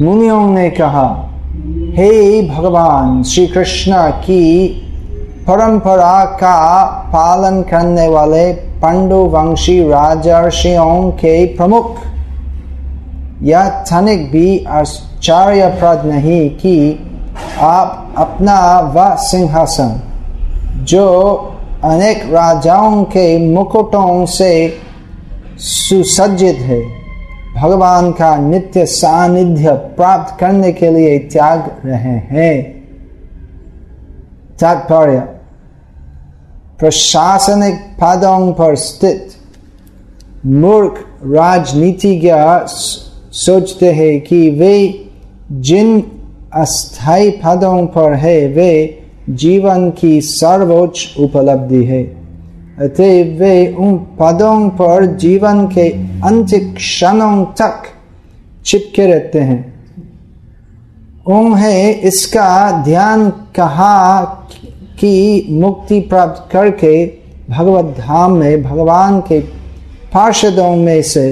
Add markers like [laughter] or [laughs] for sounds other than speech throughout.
मुनियों ने कहा, हे भगवान श्री कृष्ण की परंपरा का पालन करने वाले पांडु वंशी राजर्षियों के प्रमुख यह थनिक भी आश्चर्यप्रद नहीं कि आप अपना वह सिंहासन, जो अनेक राजाओं के मुकुटों से सुसज्जित है। भगवान का नित्य सानिध्य प्राप्त करने के लिए त्याग रहे हैं। तात्पर्य, प्रशासनिक पदों पर स्थित मूर्ख राजनीतिज्ञ सोचते हैं कि वे जिन अस्थायी पदों पर है, वे जीवन की सर्वोच्च उपलब्धि है। अतः वे उन पदों पर जीवन के अंतिम क्षणों तक चिपके रहते हैं उन्हें इसका ध्यान कहा कि मुक्ति प्राप्त करके भगवत धाम में भगवान के पार्षदों में से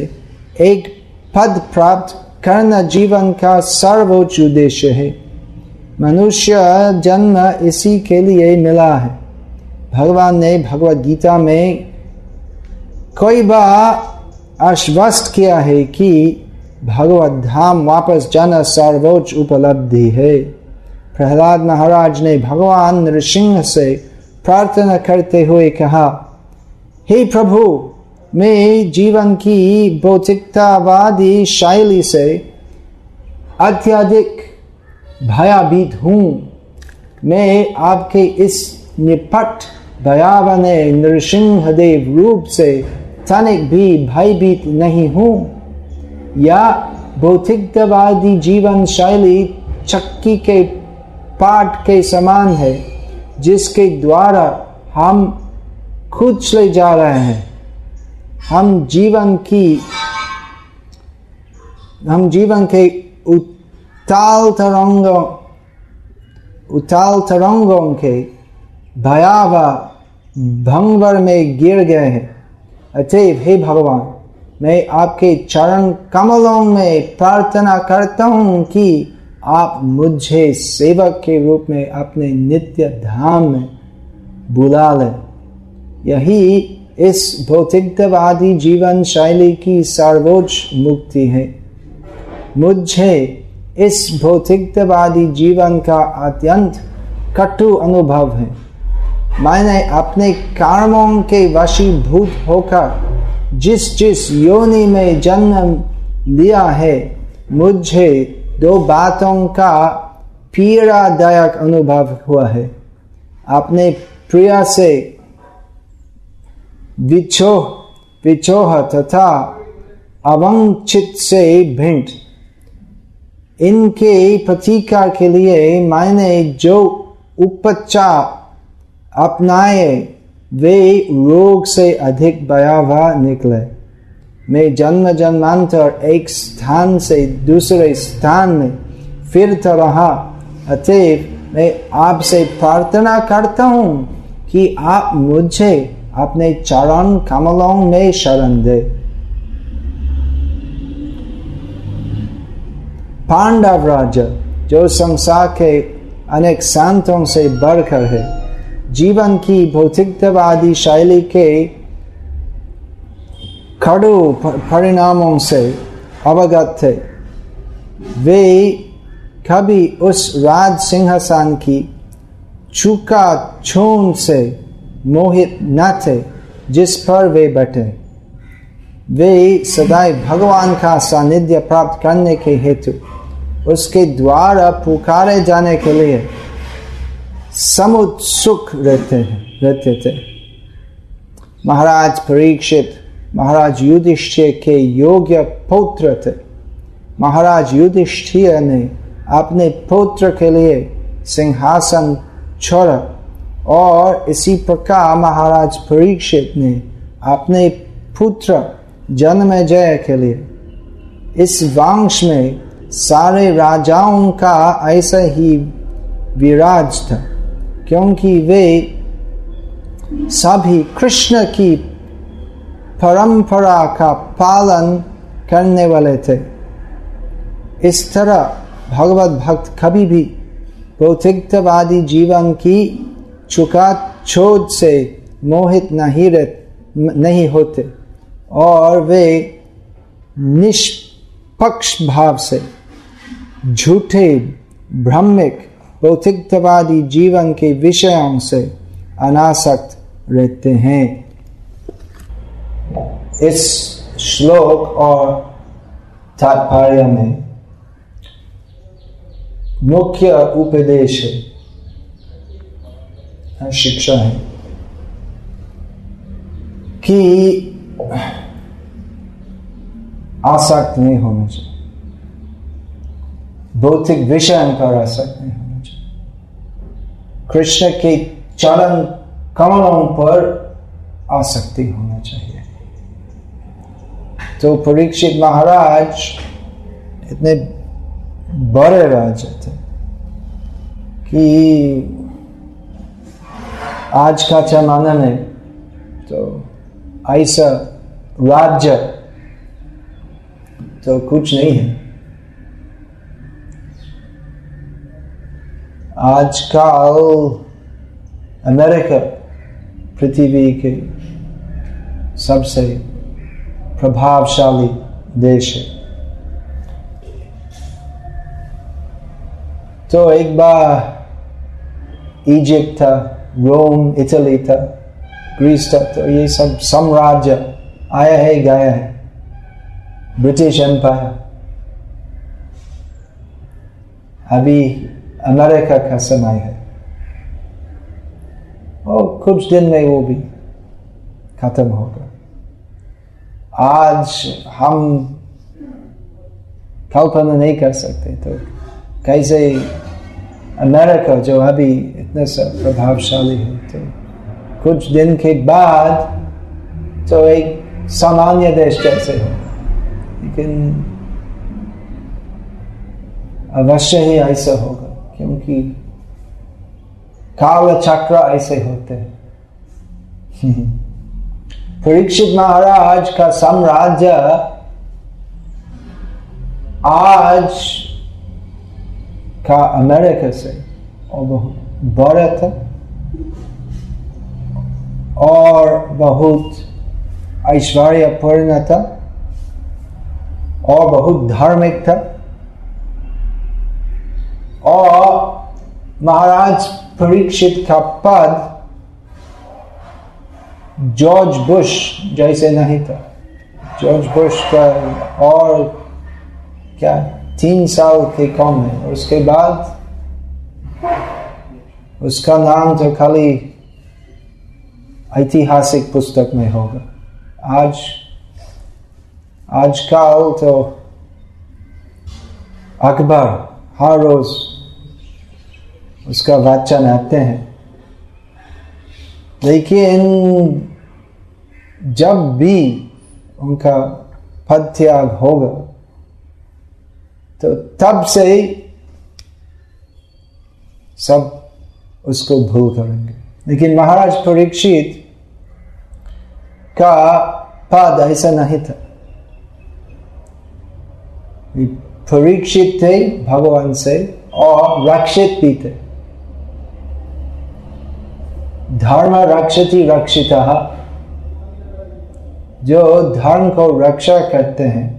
एक पद प्राप्त करना जीवन का सर्वोच्च उद्देश्य है मनुष्य जन्म इसी के लिए मिला है भगवान ने भगवत गीता में कई बार आश्वस्त किया है कि भगवत धाम वापस जाना सर्वोच्च उपलब्धि है। प्रहलाद महाराज ने भगवान नृसिंह से प्रार्थना करते हुए कहा, हे प्रभु, मैं जीवन की भौतिकतावादी शैली से अत्यधिक भयाभीत हूँ। मैं आपके इस निपट भयावने नृसिंहदेव रूप से, तनिक भी भयभीत नहीं हूँ। या भौतिकतावादी जीवन शैली चक्की के पाठ के समान है, जिसके द्वारा हम खुद चले जा रहे हैं। हम जीवन की, हम जीवन के उताल तरंगों उताल तरंगों के भयावह भंगवर में गिर गए हैं। अतएव हे भगवान, मैं आपके चरण कमलों में प्रार्थना करता हूँ कि आप मुझे सेवक के रूप में अपने नित्य धाम में बुला लें। यही इस भौतिकवादी जीवन शैली की सर्वोच्च मुक्ति है। मुझे इस भौतिकवादी जीवन का अत्यंत कटु अनुभव है। मैंने अपने कर्मों के वशीभूत होकर जिस जिस योनि में जन्म लिया है, मुझे दो बातों का पीड़ादायक अनुभव हुआ है। अपने प्रिय से विछोह विछोह तथा अवंचित से भिंड इनके प्रतिकार के लिए मैंने जो उपचार अपनाए, वे रोग से अधिक भयावह निकले। मैं जन्म जन्मांतर एक स्थान से दूसरे स्थान में फिरता रहा अतएव मैं आपसे प्रार्थना करता हूँ कि आप मुझे अपने चरण कमलों में शरण दे। पांडव राज्य जो संसार के अनेक संतों से बढ़कर है जीवन की भौतिकतावादी शैली के खड़ो परिणामों से अवगत थे। वे कभी उस राज सिंहासन की चुका छून से मोहित न थे, जिस पर वे बैठे। वे सदैव भगवान का सानिध्य प्राप्त करने के हेतु उसके द्वारा पुकारे जाने के लिए समुत्सुक रहते हैं, रहते थे। महाराज परीक्षित, महाराज युधिष्ठिर के योग्य पौत्र थे। महाराज युधिष्ठिर ने अपने पौत्र के लिए सिंहासन छोड़ा और इसी प्रकार महाराज परीक्षित ने अपने पुत्र जन्म जय के लिए। इस वंश में सारे राजाओं का ऐसा ही विराज था। क्योंकि वे सभी कृष्ण की परंपरा का पालन करने वाले थे। इस तरह भगवत भक्त कभी भी भौतिकवादी जीवन की चुका छोद से मोहित नहीं रह, नहीं होते और वे निष्पक्ष भाव से झूठे, भ्रमिक भौतिकवादी जीवन के विषयों से अनासक्त रहते हैं। इस श्लोक और तात्पर्य में मुख्य उपदेश है, शिक्षा है कि आसक्त नहीं होना चाहिए। भौतिक विषय पर आसक्त नहीं कृष्ण के चरण कमलों पर आसक्ति होना चाहिए। तो परीक्षित महाराज इतने बड़े राजा थे कि आज का जमाना में तो ऐसा राज्य तो कुछ नहीं है। आजकल अमेरिका पृथ्वी के सबसे प्रभावशाली देश है। तो एक बार इजिप्ट था, रोम, इटली था, ग्रीस था तो ये सब साम्राज्य आया है, गया है। British empire. अभी अमेरिका का समय है। और कुछ दिन में वो भी खत्म होगा। आज हम कल्पना नहीं कर सकते तो कैसे अमेरिका, जो अभी इतना सा, प्रभावशाली है तो कुछ दिन के बाद तो एक सामान्य देश जैसे हो। लेकिन अवश्य ही ऐसा होगा। क्योंकि काल चक्र ऐसे होते [laughs] परीक्षित महाराज का साम्राज्य आज का अमेरिका से और बहुत बड़ा था और बहुत ऐश्वर्यपूर्ण था और बहुत धार्मिक था। और महाराज परीक्षित का पद जॉर्ज बुश जैसे नहीं था जॉर्ज बुश का और क्या तीन साल के कम है और उसके बाद उसका नाम तो खाली ऐतिहासिक पुस्तक में होगा आज आजकल तो अकबर हर रोज उसका वाचन आते हैं। लेकिन जब भी उनका पद त्याग होगा तो तब से सब उसको भूल करेंगे। लेकिन महाराज परीक्षित का पद ऐसा नहीं था। परीक्षित थे, भगवान से, और रक्षित भी थे। धर्म रक्षति रक्षिता जो धर्म को रक्षा करते हैं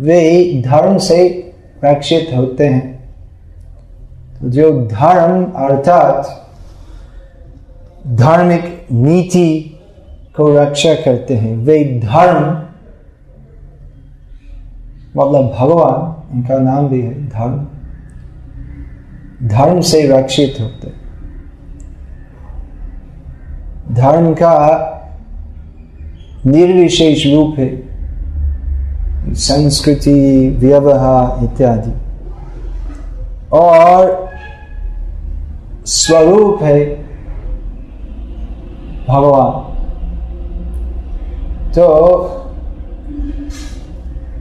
वे धर्म से रक्षित होते हैं तो जो धर्म अर्थात धार्मिक नीति को रक्षा करते हैं वे धर्म मतलब भगवान इनका नाम भी है धर्म धर्म से रक्षित होते धर्म का निर्विशेष रूप है। संस्कृति, व्यवहार इत्यादि। और स्वरूप है भगवान। तो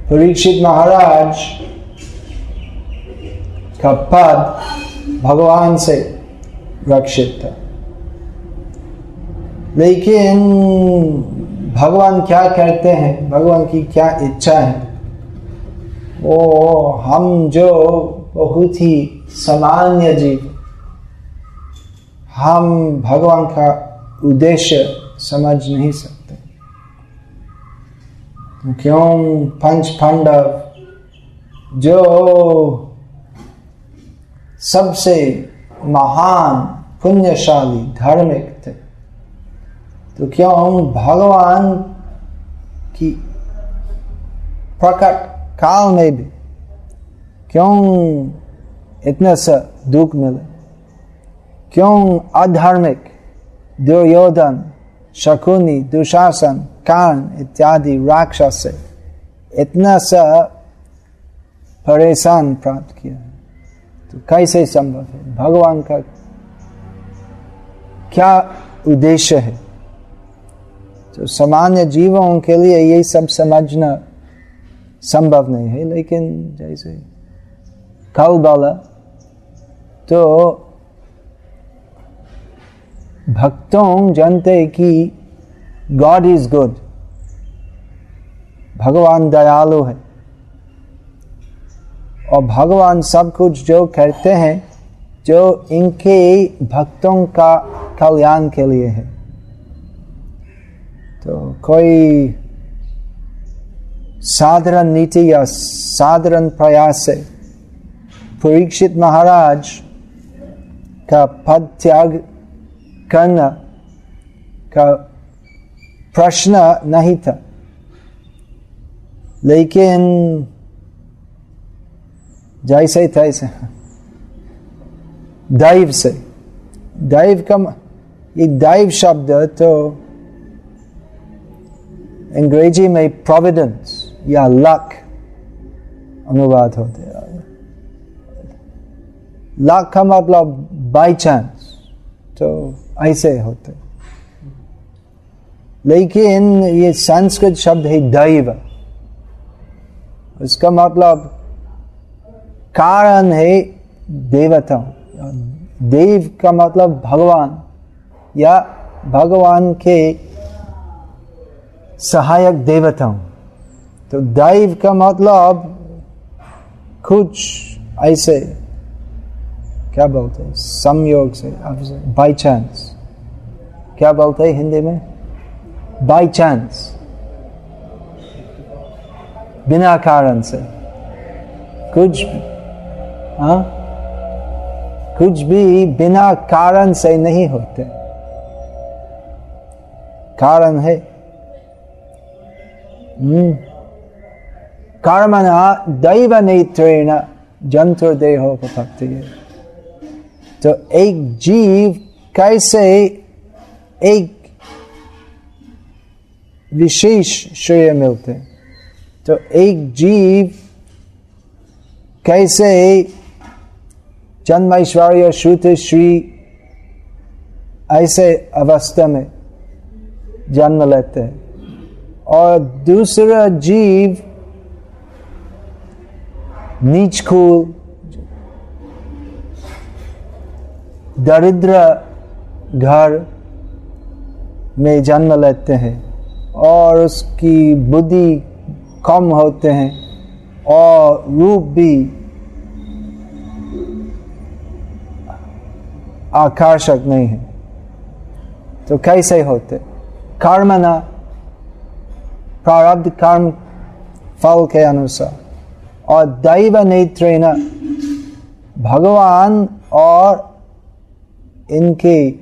परीक्षित महाराज का पद भगवान से रक्षित था। लेकिन भगवान क्या करते हैं? भगवान की क्या इच्छा है? वो हम जो बहुत ही सामान्य जीव, हम भगवान का उद्देश्य समझ नहीं सकते। तो क्यों पंच पांडव जो सबसे महान, पुण्यशाली, धार्मिक थे? तो क्यों हम भगवान की प्रकट काल में भी क्यों इतना सा दुख मिले? क्यों अधार्मिक, दुर्योधन, शकुनी, दुशासन, कान इत्यादि राक्षस से इतना सा परेशान प्राप्त किया तो कैसे संभव है? भगवान का क्या उद्देश्य है? तो सामान्य जीवों के लिए ये सब समझना संभव नहीं है लेकिन जैसे कल बाला तो भक्तों जानते कि गॉड इज़ गुड भगवान दयालु है और भगवान सब कुछ जो करते हैं जो इनके भक्तों का कल्याण के लिए है तो कोई साधारण नीति या साधारण प्रयास से परीक्षित महाराज का पद त्याग करना का प्रश्न नहीं था। लेकिन जैसे तैसे, दैव से, दैव का ये दैव शब्द तो अंग्रेज़ी में प्रोविडेंस या लक अनुवाद होते हैं लक का मतलब बाई चांस तो ऐसे होते लेकिन ये संस्कृत शब्द है दैव उसका मतलब कारण है देवता देव का मतलब भगवान या भगवान के सहायक देवताओं तो दैव का मतलब कुछ ऐसे, क्या बोलते हैं, संयोग से बाई चांस क्या बोलते हैं हिंदी में? बाई चांस बिना कारण से। कुछ हाँ? कुछ भी बिना कारण से नहीं होते। कारण है कर्मणा दैव नेत्रेण जंतुर्देहो भक्ति तो एक जीव कैसे एक विशेष श्रेय मिलते तो एक जीव कैसे जन्म ऐश्वर्य श्रुत श्री ऐसे अवस्था में जन्म लेते हैं और दूसरा जीव नीच कुल दरिद्र घर में जन्म लेते हैं और उसकी बुद्धि कम होते हैं और रूप भी आकर्षक नहीं है। तो कैसे होते? कर्मना प्रारब्ध कर्म फल के अनुसार। और दैव नेत्रेण भगवान और इनके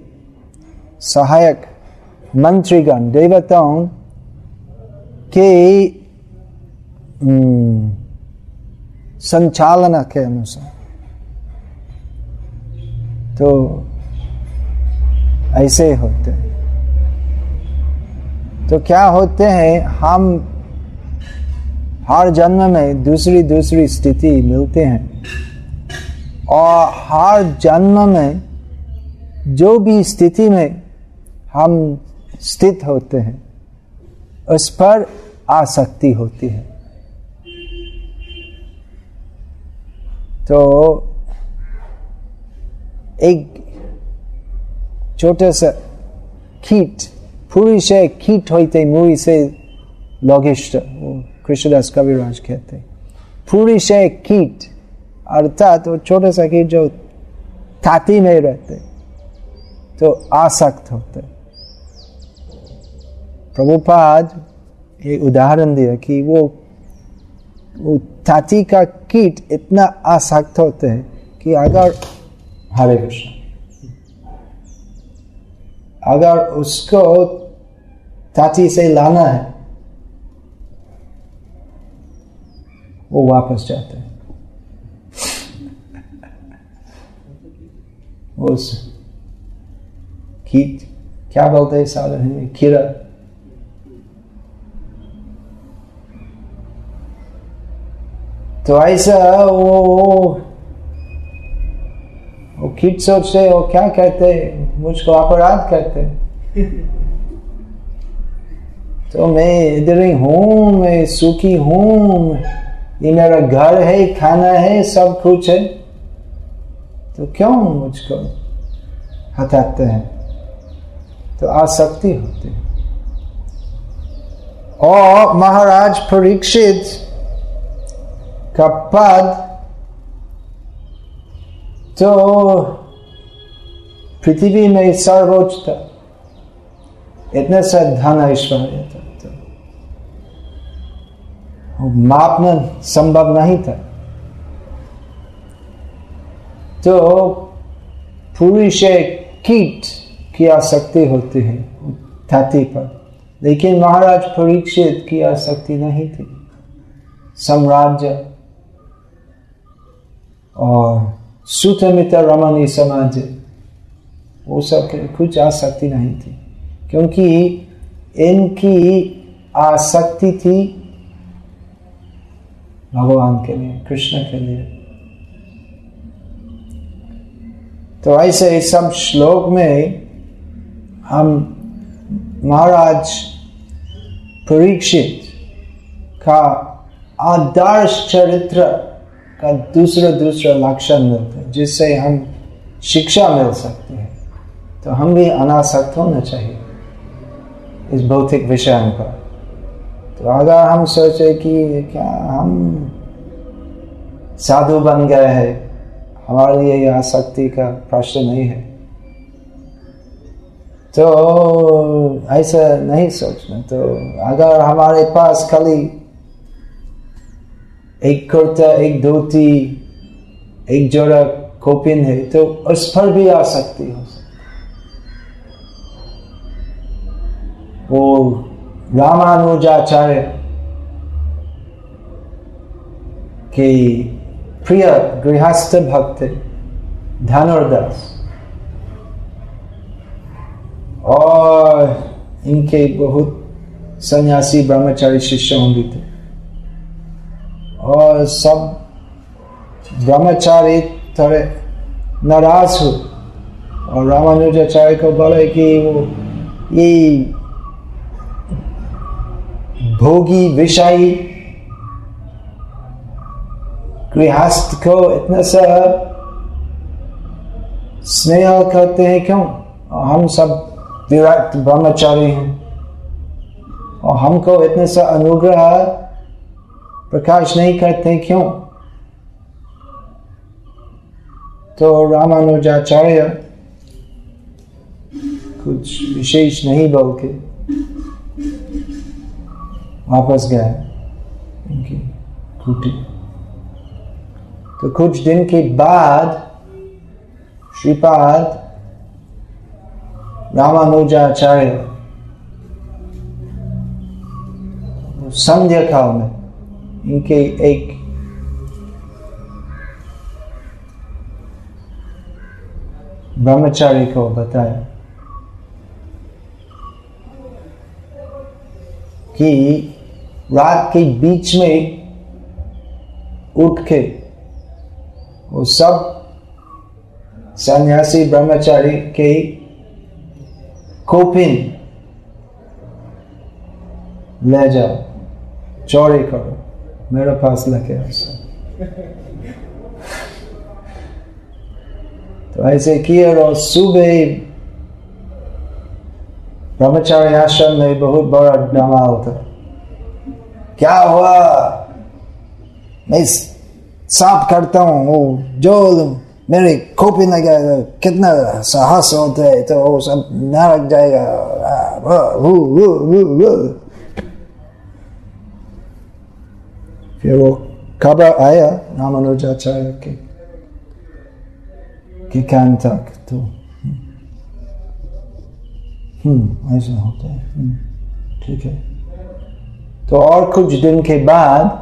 सहायक मंत्रीगण, देवताओं के संचालन के अनुसार। तो ऐसे होते हैं। तो क्या होते हैं, हम हर जन्म में दूसरी दूसरी स्थिति मिलते हैं। और हर जन्म में जो भी स्थिति में हम स्थित होते हैं, उस पर आसक्ति होती है। तो एक छोटे सा कीट पूरी से कीट होते मुई से लघिष्ठ कृष्णदास कविराज कहते पुरुष कीट, अर्थात वो छोटे सा कीट जो थाती में रहते तो आसक्त होते प्रभुपाद ये उदाहरण दिया कि वो वो ताती का कीट इतना आसक्त होते हैं कि अगर हरे कृष्ण। अगर उसको ताती से लाना है, वो वापस जाते हैं। [laughs] उस कीट, क्या बोलते हैं साधन में? खीरा। तो ऐसा वो वो कीट सोचते वो क्या कहते मुझको अपराध करते [laughs] तो मैं इधर ही हूँ मैं सुखी हूँ ये मेरा घर है खाना है सब कुछ है। तो क्यों मुझको हटाते हैं? तो आसक्ति होती है। और महाराज परीक्षित का पद तो पृथ्वी में सर्वोच्च था इतने से ऐश्वर्य था मापना संभव नहीं था। तो पुरुष कीट की आसक्ति होती है धरती पर, लेकिन महाराज परीक्षित की आसक्ति नहीं थी। साम्राज्य और सुतमित रमणी समाज वो सब कुछ आसक्ति नहीं थी। क्योंकि इनकी आसक्ति थी भगवान के लिए, कृष्ण के लिए। तो ऐसे सब श्लोक में हम महाराज परीक्षित का आदर्श चरित्र का दूसरा दूसरा लक्षण मिलते जिससे हम शिक्षा मिल सकते हैं। तो हम भी अनासक्त होना चाहिए इस भौतिक विषय पर। तो अगर हम सोचे कि क्या हम साधु बन गए हैं, हमारे लिए यह आसक्ति का प्रश्न नहीं है। तो ऐसा नहीं सोचना। तो अगर हमारे पास खाली एक कुर्ता, एक धोती, एक जोड़ा कोपिन है तो उस पर भी आ सकती हो। वो रामानुजाचार्य के प्रिय गृहस्थ भक्त धनुर्दास और इनके बहुत सन्यासी ब्रह्मचारी शिष्य होंगे थे। और सब ब्रह्मचारी थोड़े नाराज़ हो और रामानुजाचार्य को बोले कि वो ये भोगी विषयी गृहस्थ को इतना सा स्नेह करते हैं क्यों और हम सब विराट ब्रह्मचारी हैं और हमको इतने सा अनुग्रह प्रकाश नहीं करते क्यों तो रामानुजाचार्य कुछ विशेष नहीं बोल के वापस गए उनकी कुटी तो कुछ दिन के बाद श्रीपाद रामानुजाचार्य संध्या काल में इनके एक ब्रह्मचारी को बताया कि रात के बीच में उठ के वो सब सन्यासी ब्रह्मचारी के कोपिन ले जाओ चौड़ी करो, मेरे पास लेके तो ऐसे किए और सुबह ब्रह्मचारी आश्रम में बहुत बड़ा डमाल था क्या हुआ? मैं साफ़ करता हूँ वो जो मेरे कॉपी न गया कितना साहस होता है तो वो सब न रख जाएगा। वो, वो, वो। फिर वो खबर आया रामानुजाचार्य के के कान तक तो हम्म। ऐसा होता है हम्म, ठीक है। तो और कुछ दिन के बाद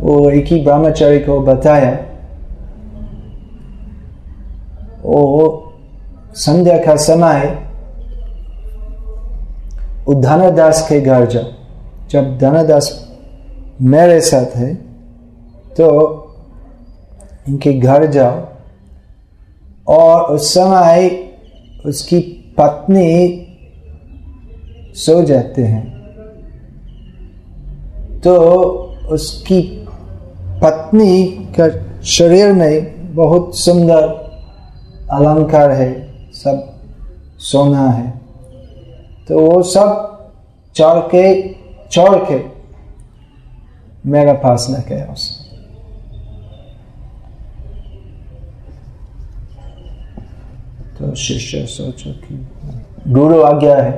वो एक ही ब्रह्मचारी को बताया वो संध्या का समय धनदास के घर जाओ। जब धनदास मेरे साथ है तो इनके घर जाओ। और उस समय उसकी पत्नी सो जाते हैं। तो उसकी पत्नी का शरीर में बहुत सुंदर अलंकार है, सब सोना है। तो वो सब चढ़ के चढ़ के मेरा पास न गया तो शिष्य सोचो कि गुरु आज्ञा है।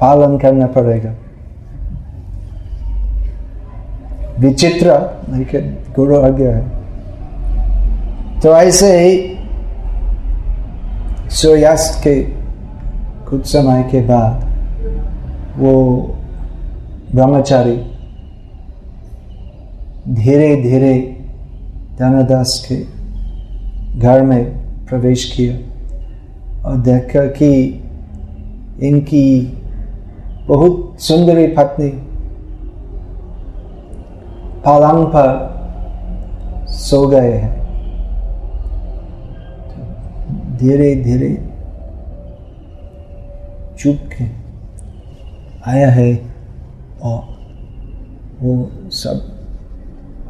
पालन करना पड़ेगा। विचित्र लेकिन गुरु आज्ञा है। तो ऐसे ही सूर्यास्त के कुछ समय के बाद वो ब्रह्मचारी धीरे धीरे धनदास के घर में प्रवेश किया और देखा कि इनकी बहुत सुंदरी पत्नी पलंग पर सो गए हैं। धीरे धीरे चुप के आया है और वो सब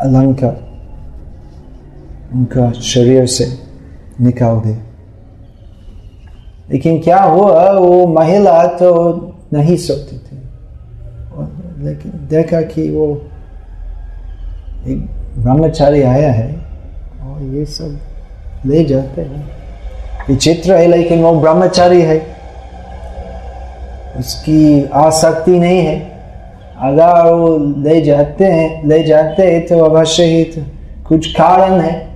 अलंकार उनका शरीर से निकाल दे। लेकिन क्या हुआ, वो महिला तो नहीं सोती थी। लेकिन देखा कि वो एक ब्रह्मचारी आया है और ये सब ले जाते हैं। विचित्र है, लेकिन वो ब्रह्मचारी है। उसकी आसक्ति नहीं है। अगर वो ले जाते हैं, ले जाते हैं तो अवश्य ही तो कुछ कारण है।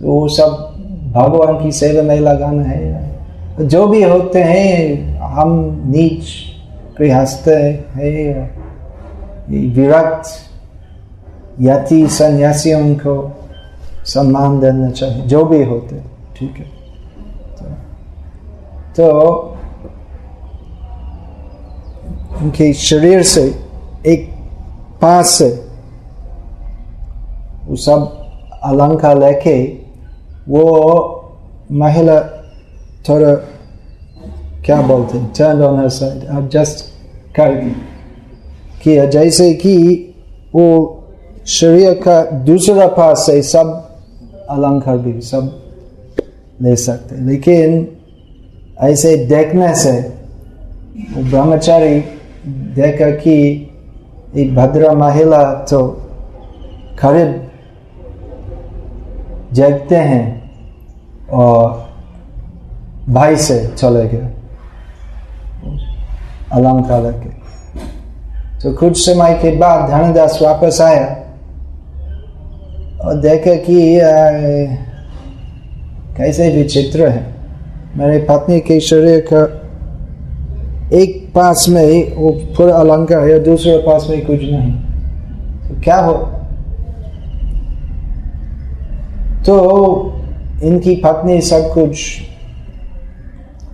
तो वो सब भगवान की सेवा में लगाना है। जो भी होते हैं हम नीच गृहस्थ है विरक्त यति सन्यासियों को सम्मान देना चाहिए जो भी होते ठीक है। तो, तो उनके शरीर से एक पास से वो सब अलंकार लेके वो महिला थोड़ा क्या बोलते हैं टर्न ऑन हर साइड अब जस्ट कर किया, जैसे कि वो शरीर का दूसरा पास से सब अलंकार भी सब ले सकते लेकिन ऐसे देखने से वो ब्रह्मचारी देखा कि एक भद्र महिला तो खरीद जगते हैं और भाई से चले गए। अलंकार के तो कुछ समय के बाद धनदास वापस आया और देखा कि कैसे विचित्र है। मेरे पत्नी के शरीर का एक पास में वो पूरा अलंकार है, दूसरे पास में कुछ नहीं। तो क्या हो? तो इनकी पत्नी सब कुछ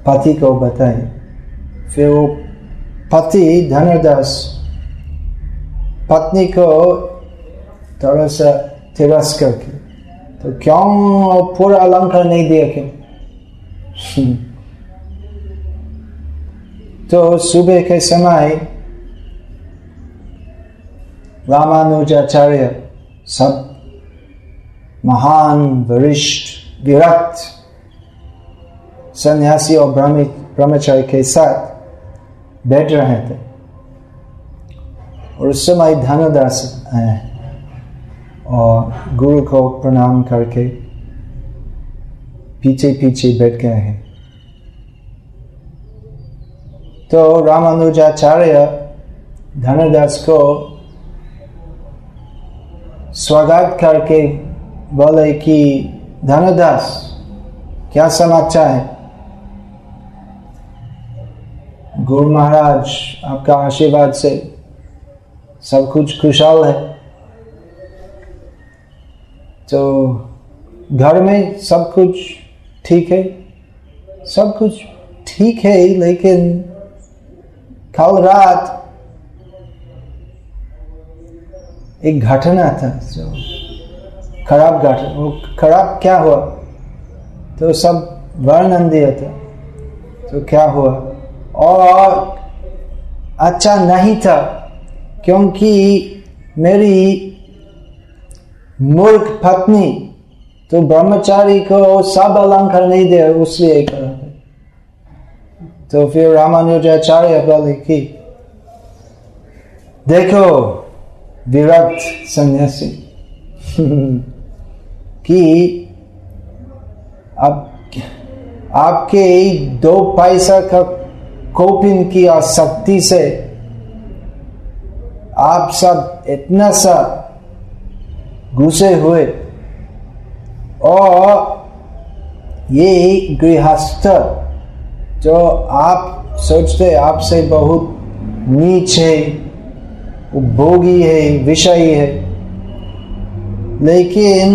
पति को बताए फिर वो पति धनदास पत्नी को थोड़ा सा तिरस्कार किया तो क्यों पूरा अलंकार नहीं दिया क्यों? तो सुबह के समय रामानुजाचार्य सब महान वरिष्ठ विरक्त सन्यासी और ब्रह्मचारी के साथ बैठ रहे थे और उस समय धनदास, है, और गुरु को प्रणाम करके पीछे पीछे बैठ गए हैं। तो रामानुजाचार्य धनदास को स्वागत करके बोले कि धनदास क्या समाचार है? गुरु महाराज, आपका आशीर्वाद से सब कुछ खुशहाल है। तो घर में सब कुछ ठीक है? सब कुछ ठीक है, लेकिन कल रात एक घटना था, जो खराब वो खराब क्या हुआ? तो सब वर्णन दिया था। तो क्या हुआ? और अच्छा नहीं था, क्योंकि मेरी मूर्ख पत्नी तो ब्रह्मचारी को सब अलंकार नहीं दे उसलिए तो फिर रामानुजाचार्य बोले कि, देखो, विरक्त सन्यासी। [laughs] कि अब आपके दो पैसा का कोपिन की आसक्ति से आप सब इतना सा घुसे हुए और ये गृहस्थ जो आप सोचते आपसे बहुत नीच है, उपभोगी है, विषय है, लेकिन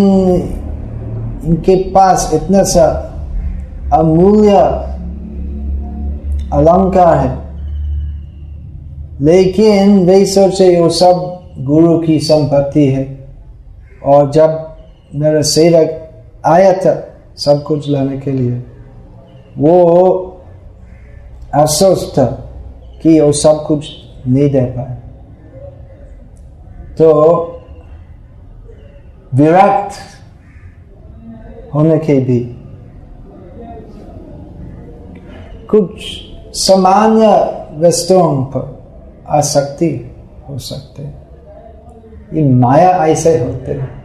इनके पास इतना सा अमूल्य अलंकार है। लेकिन वे सोचे वो सब गुरु की संपत्ति है। और जब मेरा सेवक आया था सब कुछ लाने के लिए, वो अफसोस था कि वो सब कुछ नहीं दे पाए। तो विरक्त होने के भी। कुछ सामान्य वस्तुओं पर आसक्ति हो सकते ये माया ऐसे होते हैं।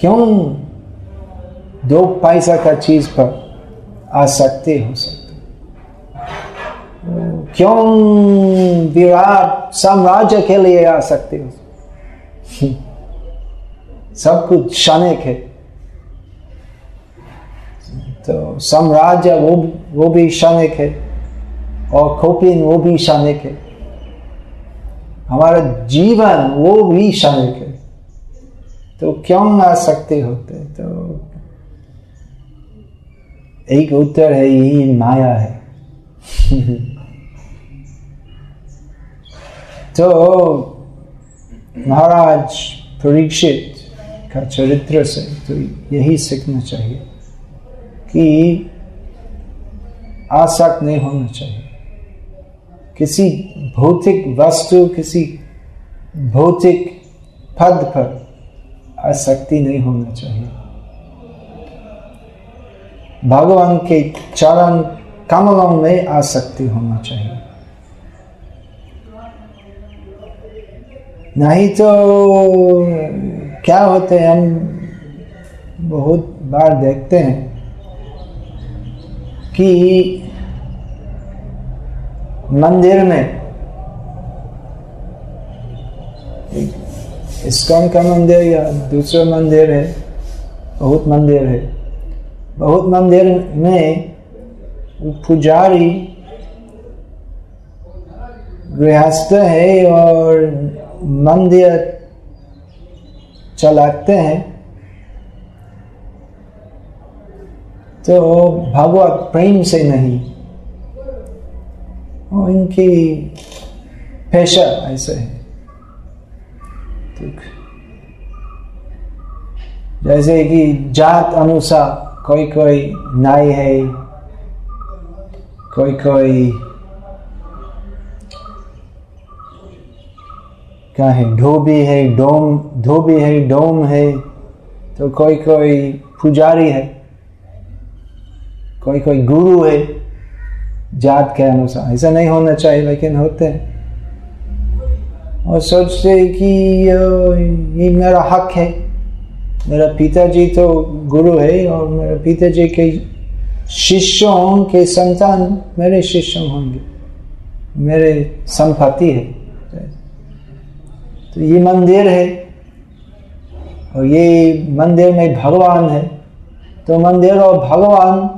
क्यों दो पैसा का चीज़ पर आसक्ति हो सकती क्यों विराट साम्राज्य के लिए आसक्ति हो सकती [laughs] सब कुछ क्षणिक है। तो साम्राज्य वो वो भी क्षणिक है और खोपिन वो भी क्षणिक है। हमारा जीवन वो भी क्षणिक है। तो क्यों आसक्ति होते? तो एक उत्तर है यही माया है। [laughs] तो महाराज परीक्षित का चरित्र से तो यही सीखना चाहिए। कि आसक्त नहीं होना चाहिए। किसी भौतिक वस्तु, किसी भौतिक पद पर आसक्ति नहीं होना चाहिए। भगवान के चरण कमलों में आसक्ति होना चाहिए। नहीं तो क्या होते हैं, हम बहुत बार देखते हैं। कि मंदिर में इस्कॉन का मंदिर या दूसरा मंदिर है, बहुत मंदिर है। बहुत मंदिर में पुजारी गृहस्थ है और मंदिर चलाते हैं। तो भगवत प्रेम से नहीं। और इनकी पेशा ऐसे है। ठीक। जैसे कि जात अनुसार कोई कोई नाई है कोई कोई क्या है धोबी है, डोम, धोबी है, डोम है तो कोई कोई पुजारी है। कोई कोई गुरु है, जात के अनुसार। ऐसा नहीं होना चाहिए, लेकिन होते हैं। और सोचते कि ये मेरा हक है। मेरा पिताजी तो गुरु है, और मेरे पिताजी के शिष्यों के संतान मेरे शिष्य होंगे। मेरे संपत्ति है। तो ये मंदिर है, और ये मंदिर में भगवान है। तो मंदिर और भगवान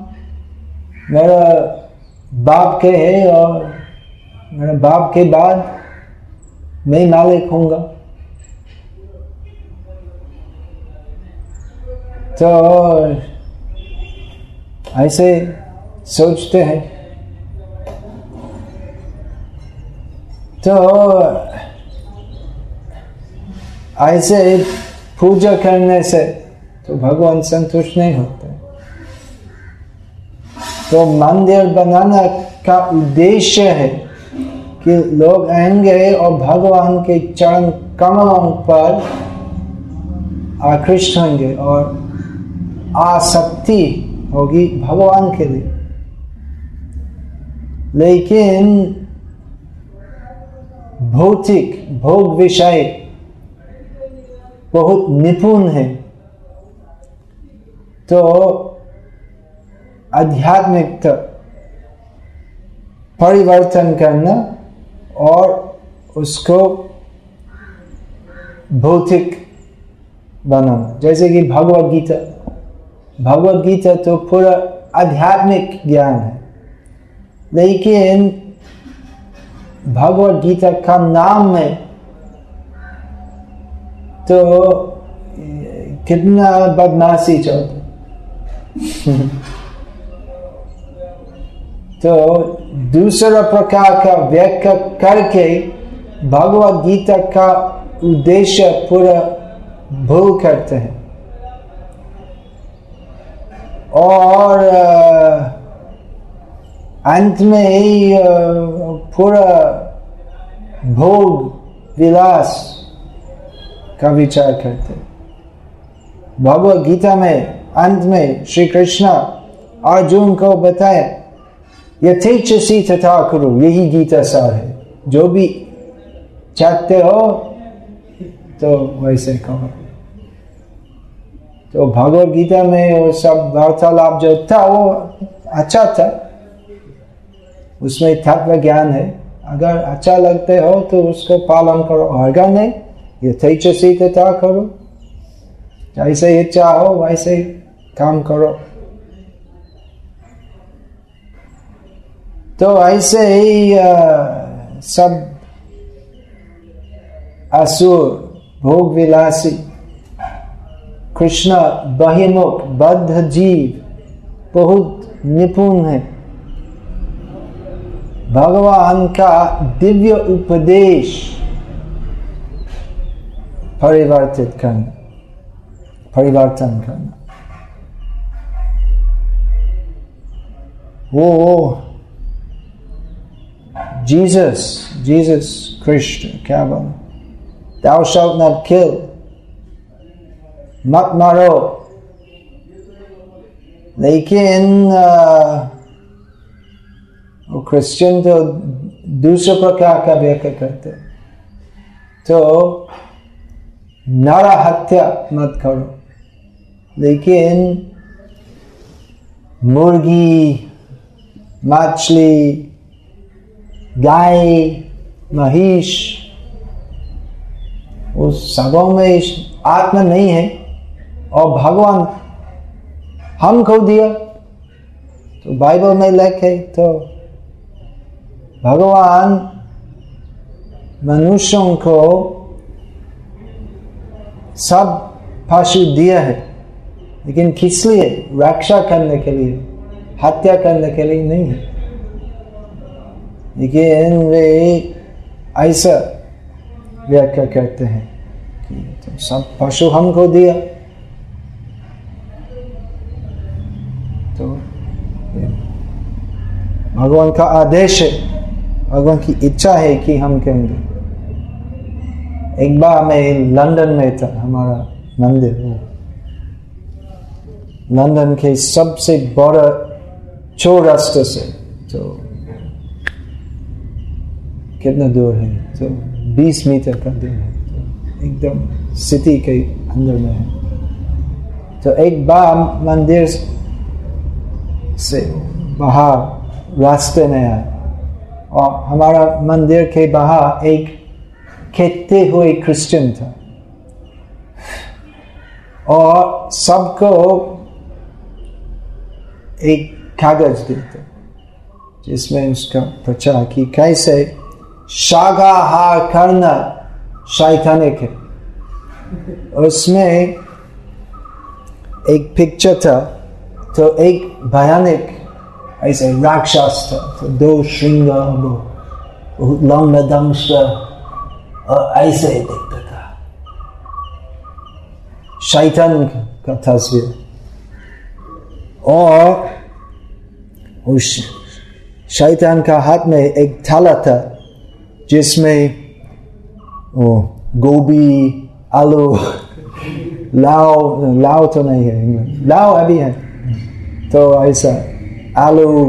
मेरा बाप के है और मेरे बाप के बाद मैं मालिक होऊँगा। तो ऐसे सोचते हैं। तो ऐसे पूजा करने से तो भगवान संतुष्ट नहीं होते। तो मंदिर बनाना का उद्देश्य है कि लोग आएँगे और भगवान के चरण कमलों पर आकृष्ट होंगे और आसक्ति होगी भगवान के लिए। लेकिन भौतिक, भोग विषय बहुत निपुण है। तो आध्यात्मिक परिवर्तन करना और उसको भौतिक बनाना। जैसे कि भगवत गीता। भगवत गीता तो पूरा आध्यात्मिक ज्ञान है। लेकिन भगवत गीता का नाम में तो कितना बदमाशी चलता तो दूसरा प्रकार का व्याख्या करके भगवत गीता का उद्देश्य पूरा भूल करते हैं। और अंत में ही पूरा भोग विलास का विचार करते भगवत गीता में, अंत में श्री कृष्ण अर्जुन को बताया यथेच्छसी तथा करो, यही गीता सार है। जो भी चाहते हो तो वैसे कहो। तो भगवत गीता में वो सब वार्तालाप जो था, वो अच्छा था। उसमें तत्व ज्ञान है। अगर अच्छा लगते हो तो उसको पालन करो। अगर नहीं। यथेच्छसी तथा करो। जैसे इच्छा हो, वैसे काम करो। तो ऐसे ही सब असुर भोग विलासी कृष्ण बहिमुख बद्ध जीव, बहुत निपुण है। भगवान का दिव्य उपदेश परिवर्तित करना, परिवर्तन करना। वो जीसस जीसस कृष्ण क्या बोला thou shalt not kill. मत मारो लेकिन वो क्रिश्चियन तो दूसरे प्रकार का व्याख्या करते तो नर हत्या मत करो लेकिन मुर्गी मछली गाय, महिष, उस सबों में आत्मा नहीं है, और भगवान हम हमको दिया। तो बाइबल में लिखे तो भगवान मनुष्यों को सब पशु दिया है। लेकिन किस लिए? रक्षा करने के लिए, हत्या करने के लिए नहीं है। लेकिन वे ऐसा व्याख्या करते हैं कि तो सब पशु हमको दिया। तो भगवान का आदेश है, भगवान की इच्छा है कि हम कहेंगे। एक बार मैं लंदन में था, हमारा मंदिर लंदन के सबसे बड़ा चौरास्ते से तो कितना दूर है? तो बीस मीटर का दूर है। तो एकदम सिटी के अंदर में है। तो एक बार मंदिर से बाहर रास्ते में आए। और हमारा मंदिर के बाहर एक खेते हुए क्रिश्चियन था। और सबको एक कागज़ देते। जिसमें उसका प्रचार कि कैसे शाकाहार करना शैतानिक है उसमें एक पिक्चर था तो एक भयानक, ऐसे राक्षस था तो दो श्रृंग लंबा दंश और ऐसे दिखता था। शैतान का तस्वीर। और उस शैतान का हाथ में एक थाला था जिसमें वो गोभी आलू लाव लाओ तो नहीं है लाव अभी है। तो ऐसा, आलू,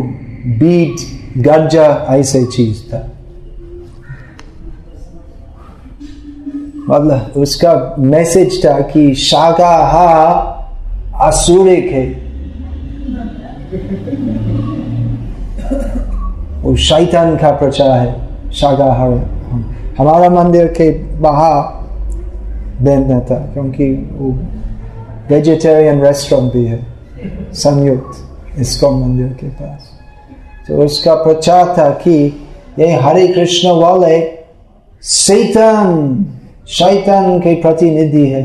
बीट गज्जा ऐसे चीज़ था। मतलब उसका मैसेज था कि शाकाहार असुरिक है। वो शैतान का प्रचार है। शाकाहार हमारा मंदिर के बाहर बैठना था, क्योंकि वो वेजिटेरियन रेस्टोरेंट भी है, संयुक्त, इसको मंदिर के पास। तो उसका प्रचार था कि ये हरे कृष्ण वाले सैतान शैतान के प्रतिनिधि है,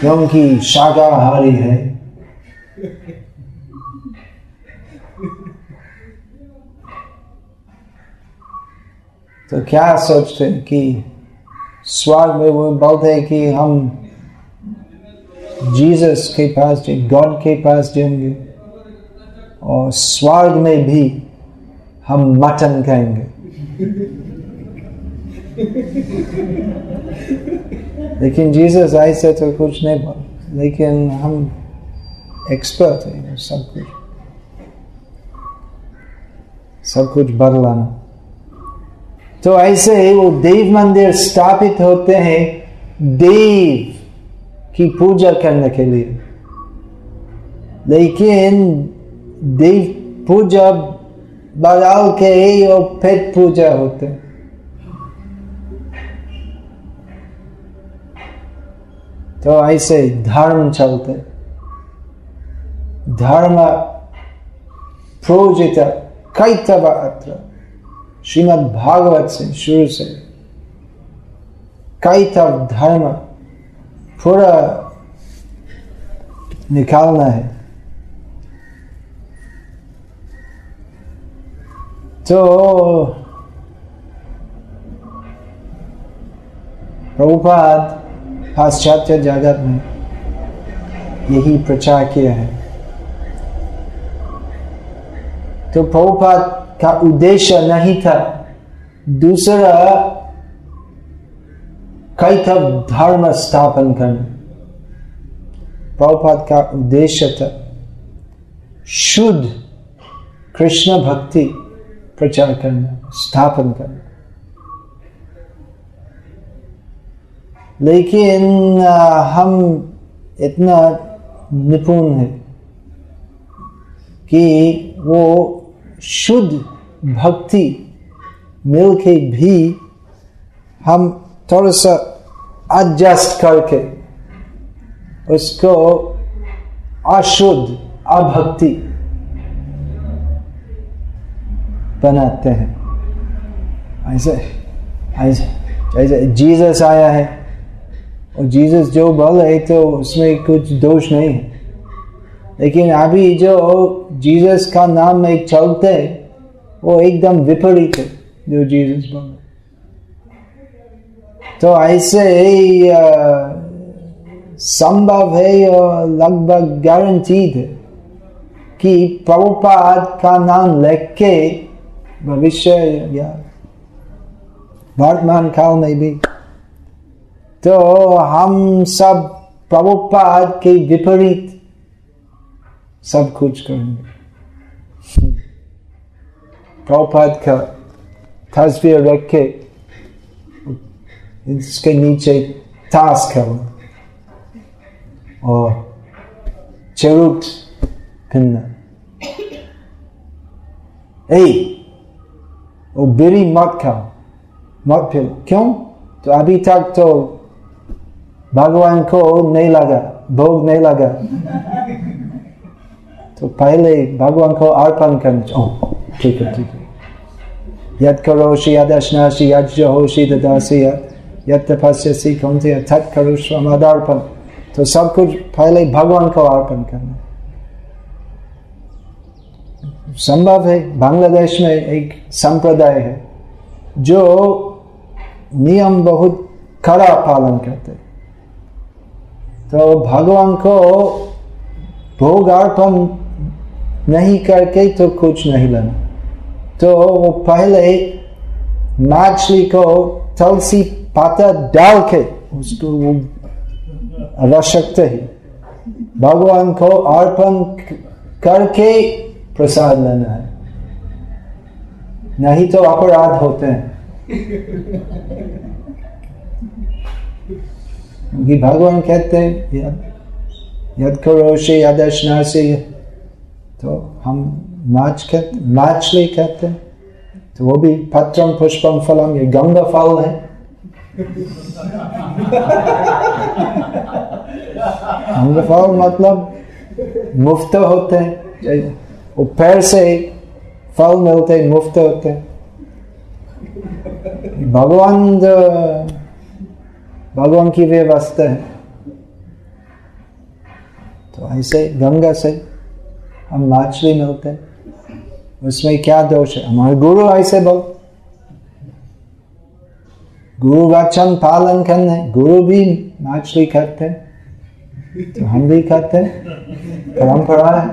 क्योंकि शाकाहारी है। तो क्या सोचते हैं कि स्वर्ग में वो बोलते हैं कि हम जीसस के पास गॉड के पास जाएँगे और स्वर्ग में भी हम मटन खाएँगे। लेकिन जीसस ऐसे तो कुछ नहीं बोल, लेकिन हम एक्सपर्ट हैं सब कुछ। सब कुछ बदलाना। तो ऐसे ही वो देव मंदिर स्थापित होते हैं देव की पूजा करने के लिए। लेकिन देव पूजा बदल के और पेट पूजा होते। तो ऐसे धर्म चलते। धर्म प्रोजित कैतव अत्र। श्रीमद भागवत से शुरू से कैतव धर्म पूरा निकालना है तो प्रभुपाद पाश्चात्य जगत में यही प्रचार किया है तो प्रभुपाद का उद्देश्य नहीं था। दूसरा, कई था धर्म स्थापन करना। प्रभुपाद का उद्देश्य था शुद्ध कृष्ण भक्ति प्रचार करना, स्थापन करना। लेकिन हम इतना निपुण है कि वो शुद्ध भक्ति मिलके भी हम थोड़ा सा एडजस्ट करके उसको अशुद्ध, अभक्ति बनाते हैं। ऐसे ऐसे जैसे जीसस आया है। और जीसस जो बल तो उसमें कुछ दोष नहीं है। लेकिन अभी जो जीसस का नाम में चलते, वो एकदम विपरीत है, जो जीसस बोल। तो ऐसे संभव है और लगभग गारंटीड है कि प्रभुपाद का नाम लिख के भविष्य या वर्तमान काल में भी। तो हम सब प्रभुपाद के विपरीत सब कुछ करेंगे। प्रभुपाद का तस्वीर रख के इसके नीचे ताश खेलना और चरुट करना। ए वो बिरी मत खाओ। मत फिर क्यों? तो अभी तक तो भगवान को नहीं लगा, भोग नहीं लगा। तो पहले भगवान को अर्पण करना ठीक है ठीक है। यद करोषि, यद अश्नाशी यद जहोषि ददासी यद तपस्यसी, कौनते, तत् करो मदार्पण तो सब कुछ पहले भगवान को अर्पण करना। संभव है, बांग्लादेश में एक संप्रदाय है, जो नियम बहुत कड़ा पालन करते तो भगवान को भोग अर्पण नहीं करके तो कुछ नहीं लेना तो वो पहले मछली को तुलसी पाता डाल के उसको वो आवश्यकता है। भगवान को अर्पण करके प्रसाद लेना है। नहीं तो अपराध होते हैं। भगवान कहते हैं, यद करोशे यदर्शना से तो हम नाच कहते मछली कहते। हैं तो वो भी पत्रम पुष्पम फलम, ये गंगा फल है। [laughs] गंगा फल मतलब मुफ़्त होते हैं। वो पैर से फल मिलते मुफ़्त होते हैं। भगवान भगवान की व्यवस्था है। तो ऐसे गंगा से हम मछली मिलते हैं। उसमें क्या दोष है? हमारे गुरु ऐसे बोल। गुरु वचन पालन करने, गुरु भी मछली करते तो हम भी करते परंपरा है।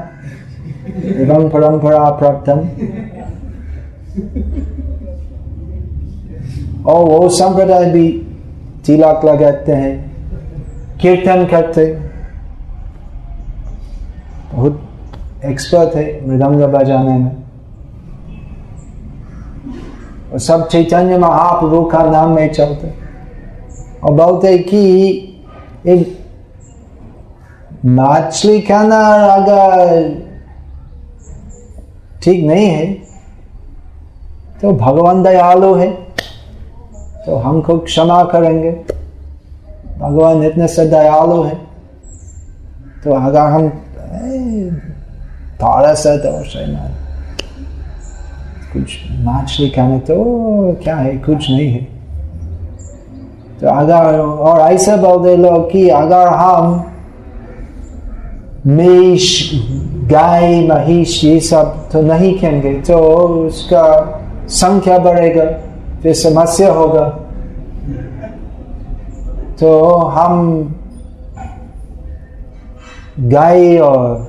एवं परंपरा प्राप्तम। और वो संप्रदाय भी तिलक लगाते हैं, कीर्तन करते बहुत एक्सपर्ट है, मृदंग बजाने में। और सब चैतन्य महाप्रभु का नाम में चलते। और बोलते कि एक मछली खाना अगर ठीक नहीं है तो भगवान दयालु है तो हमको क्षमा करेंगे। भगवान इतने से दयालु है तो अगर हम थोड़ा सा तो कुछ मछली खाने तो क्या है? कुछ नहीं है। तो अगर, और ऐसा बोल दे लोग कि अगर हम मेष, गाय, महिष, ये सब तो नहीं खेंगे तो उसका संख्या बढ़ेगा, फिर समस्या होगा। तो हम गाय और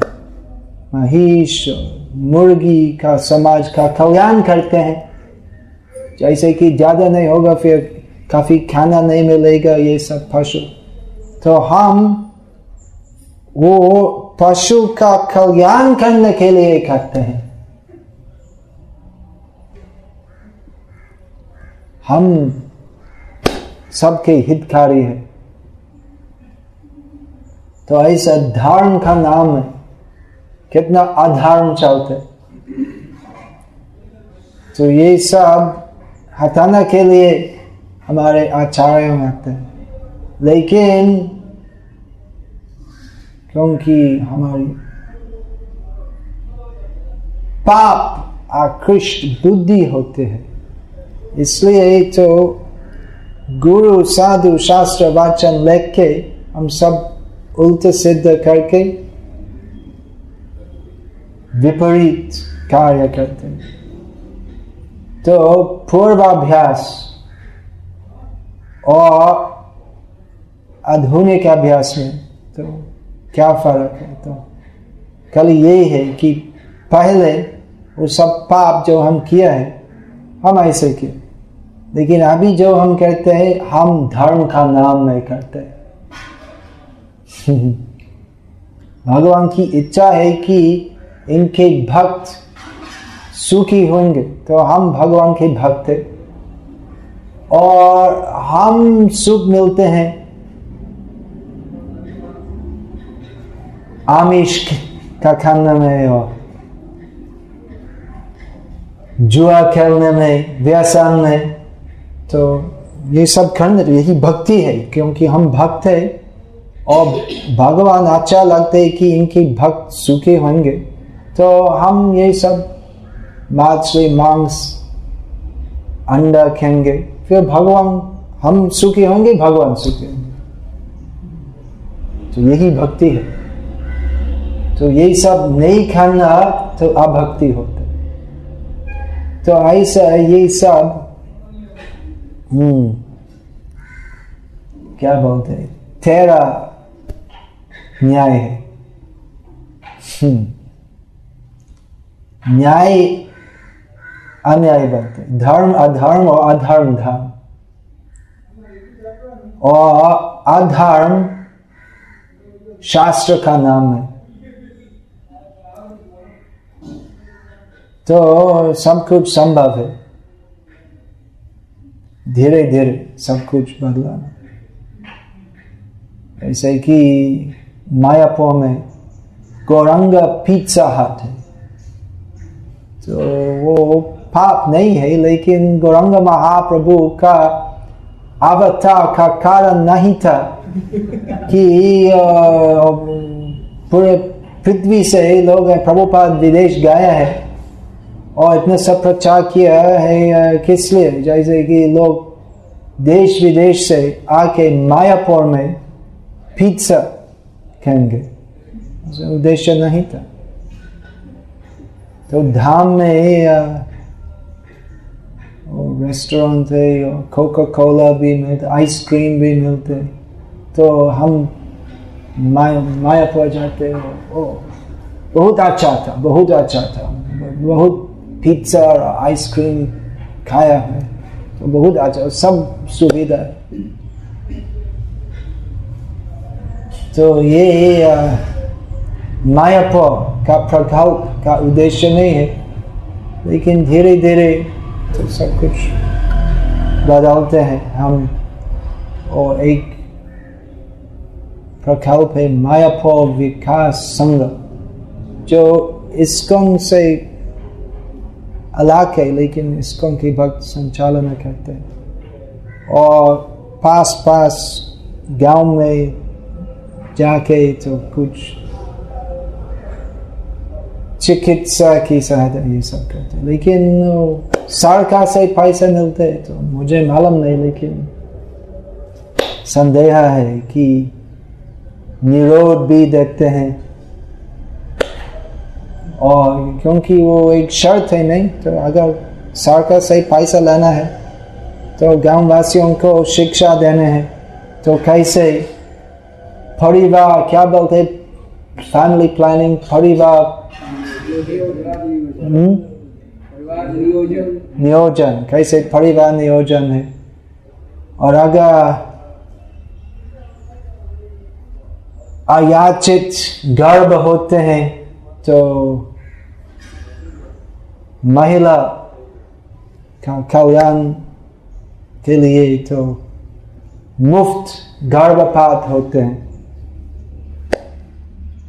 महिष, मुर्गी का समाज का कल्याण करते हैं। जैसे कि ज़्यादा नहीं होगा, फिर काफ़ी खाना नहीं मिलेगा, ये सब पशु। तो हम वो पशु का कल्याण करने के लिए करते हैं। हम सबके हितकारी है। तो ऐसा धर्म का नाम है। कितना अधर्म चलते तो ये सब हटाने के लिए हमारे आचार्य आते हैं। लेकिन क्योंकि हमारी पाप आकृष्ट बुद्धि होते हैं, इसलिए तो गुरु, साधु, शास्त्र, वाचन लेख के हम सब उल्ट सिद्ध करके विपरीत कार्य करते हैं। तो पूर्वाभ्यास और आधुनिक अभ्यास में तो क्या फ़र्क है? तो कल ये है कि पहले वो सब पाप जो हम किया है, हम ऐसे किए। लेकिन अभी जो हम कहते हैं, हम धर्म का नाम नहीं करते। [laughs] भगवान की इच्छा है कि इनके भक्त सुखी होंगे। तो हम भगवान के भक्त हैं। और हम सुख मिलते हैं। आमिष का खाने में और जुआ खेलने में व्यसन में। तो ये सब खंड यही भक्ति है, क्योंकि हम भक्त है। और भगवान अच्छा लगते है कि इनकी भक्त सुखी होंगे। तो हम ये सब मछली मांस अंडा खेंगे फिर भगवान, हम सुखी होंगे, भगवान सुखी होंगे। तो यही भक्ति है। तो यही सब नहीं खाना तो अभक्ति होता तो ऐसा, ये सब हम्म क्या बोलते हैं? तेरा न्याय है। हम्म। न्याय अन्याय बनते धर्म, अधर्म और अधर्म धर्म और अधर्म शास्त्र का नाम है। तो सब कुछ संभव है। धीरे धीरे सब कुछ बदलाना। ऐसे कि मायापुर में गौरंग पिज्जा हट है। तो वो पाप नहीं है, लेकिन गौरंग महाप्रभु का अवतार का कारण नहीं था कि पूरे पृथ्वी से लोग प्रभुपाद विदेश गए हैं और इतना सब प्रचार किया है किस लिए? जैसे कि लोग देश विदेश से आके मायापुर में पिज्जा खाएँगे। उद्देश्य नहीं था। तो धाम में रेस्टोरेंट थे कोका कोला भी मिलते आइसक्रीम भी मिलते तो हम माया, मायापुर जाते ओ बहुत अच्छा था, बहुत अच्छा था। बहुत पिज्जा और आइसक्रीम खाया है तो बहुत अच्छा सब सुविधा। तो ये, मायापुर का प्रकल्प का उद्देश्य नहीं है। लेकिन धीरे धीरे तो सब कुछ बदलते हैं हम। और एक प्रकल्प है मायापुर विकास संघ, जो इस्कॉन से अलग है, लेकिन इस्कॉन की भक्त संचालन करते हैं। और पास पास गाँव में जाके तो कुछ चिकित्सा की सहायता ये सब करते हैं। लेकिन सरकार से पैसे मिलते हैं तो मुझे मालूम नहीं, लेकिन संदेह है कि निरोध भी देखते हैं। और क्योंकि वो एक शर्त है नहीं तो अगर सरकार से पैसा लेना है तो गाँव वासियों को शिक्षा देने हैं। तो कैसे परिवार, क्या बोलते फैमिली प्लानिंग परिवार नियोजन कैसे परिवार नियोजन है? और अगर अयाचित गर्भ होते हैं तो महिला का कल्याण के लिए तो मुफ़्त गर्भपात होते हैं।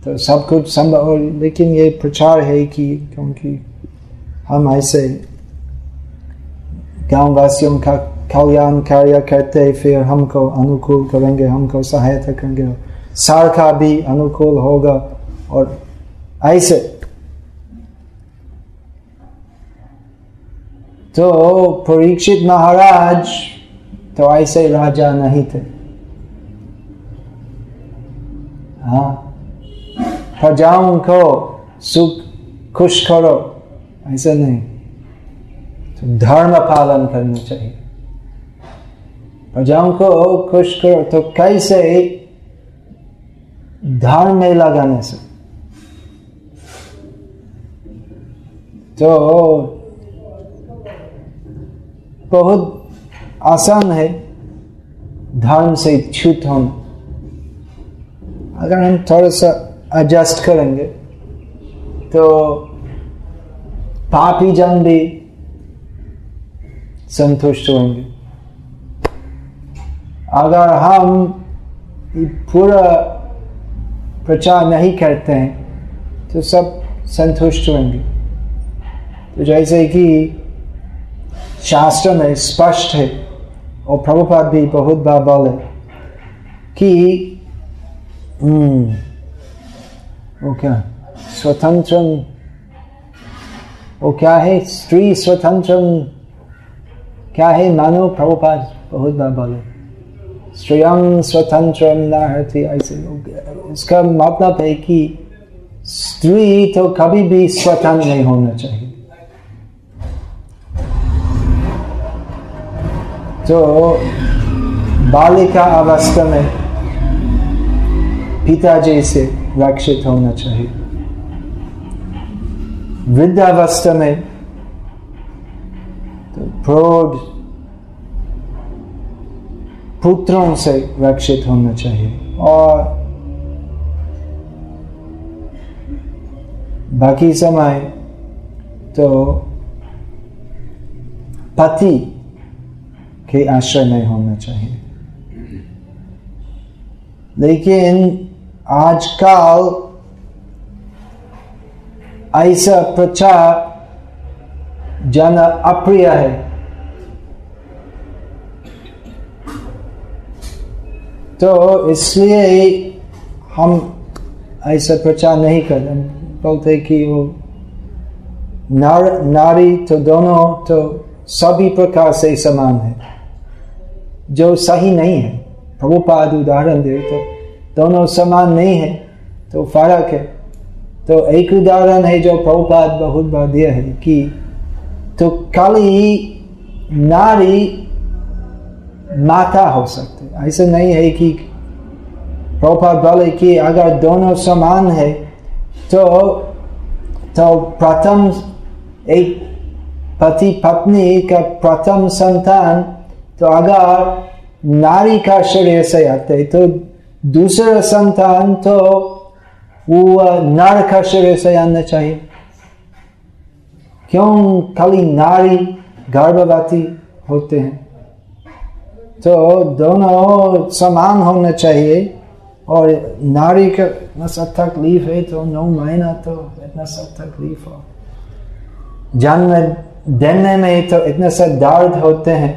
तो सब कुछ संभव लेकिन ये प्रचार है कि क्योंकि हम ऐसे गाँव वासियों का कल्याण कार्य करते फिर हमको अनुकूल करेंगे, हमको सहायता करेंगे। सरकार भी अनुकूल होगा और ऐसे। तो परीक्षित महाराज तो ऐसे राजा नहीं थे। हाँ? प्रजाओं को सुख खुश करो ऐसा नहीं। तो धर्म पालन करना चाहिए। प्रजाओं को खुश करो तो कैसे धर्म में लगाने से। तो बहुत आसान है धर्म से छूट होना। अगर हम थोड़ा सा एडजस्ट करेंगे। तो पापी जन भी संतुष्ट होंगे। अगर हम पूरा प्रचार नहीं करते हैं तो सब संतुष्ट होंगे। तो जैसे कि शास्त्र में स्पष्ट है और प्रभुपाद भी बहुत बार बोले कि हम्म, वो क्या स्वतंत्र वो क्या है? स्त्री स्वतंत्र, क्या है? मानो प्रभुपाद, बहुत बार बोले। स्वयं स्वतंत्र ऐसे इसका मतलब है कि स्त्री तो कभी भी स्वतंत्र नहीं होना चाहिए। तो बालिका अवस्था में पिताजी से रक्षित होना चाहिए। वृद्धावस्था में तो प्रौढ़ पुत्रों से रक्षित होना चाहिए और बाकी समय तो पति के आश्रय नहीं होना चाहिए। लेकिन आजकल ऐसा प्रचार जन अप्रिय है। तो इसलिए हम ऐसा प्रचार नहीं कर बोलते कि वो नार, नारी तो दोनों तो सभी प्रकार से समान है। जो सही नहीं है। प्रभुपाद उदाहरण दे तो दोनों समान नहीं है तो फ़र्क है। तो एक उदाहरण है जो प्रभुपाद बहुत बार दिया है कि तो खाली नारी माता हो सकते। ऐसा नहीं है कि प्रभुपाद बोले कि अगर दोनों समान है तो तो प्रथम एक पति पत्नी का प्रथम संतान तो अगर नारी का शरीर से आते तो दूसरा संतान तो वो नर का शरीर से आना चाहिए। क्यों खाली नारी गर्भवती होते हैं? तो दोनों समान होना चाहिए, और नारी का इतना सब तकलीफ़ है तो नौ महीना तो इतना सब तकलीफ़ हो। जन्म देने में तो इतने से दर्द होते हैं।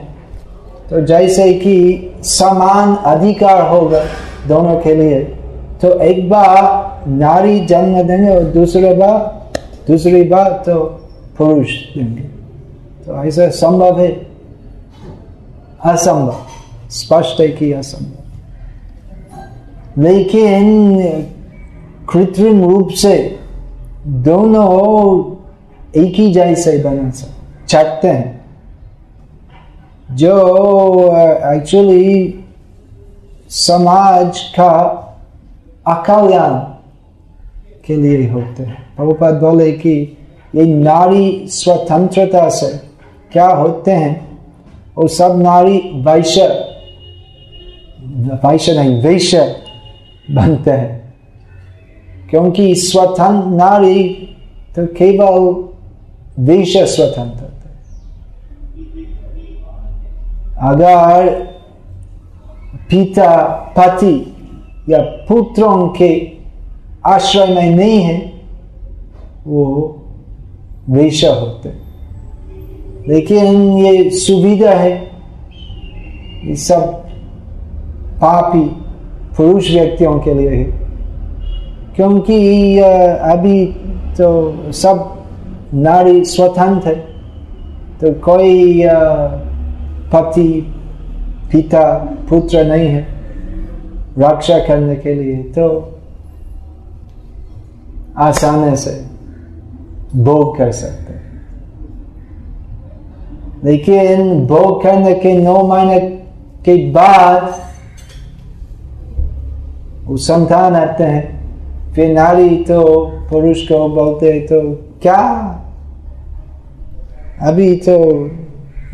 तो जैसे कि समान अधिकार होगा दोनों के लिए। तो एक बार नारी जन्म देंगे और दूसरे बार दूसरी बार तो पुरुष देंगे। तो ऐसा संभव है? असंभव। स्पष्ट है कि असंभव। लेकिन कृत्रिम रूप से दोनों एक ही जैसे बना सकते चाहते हैं। जो एक्चुअली समाज का अकल्याण के लिए होते हैं। प्रभुपाद बोले कि ये नारी स्वतंत्रता से क्या होते हैं? वो सब नारी वैश्य वैश्य नहीं, वैश्य बनते हैं। क्योंकि स्वतंत्र नारी तो केवल वैश्य स्वतंत्र अगर पिता पति या पुत्रों के आश्रय में नहीं है, वो वैश्य होते लेकिन ये सुविधा है ये सब पापी पुरुष व्यक्तियों के लिए है। क्योंकि अभी तो सब नारी स्वतंत्र है तो कोई पति पिता, पुत्र नहीं है रक्षा करने के लिए तो आसानी से भोग कर सकते लेकिन भोग करने के नौ महीने के बाद वो संतान आते हैं, फिर नारी तो पुरुष को बोलते तो क्या? अभी तो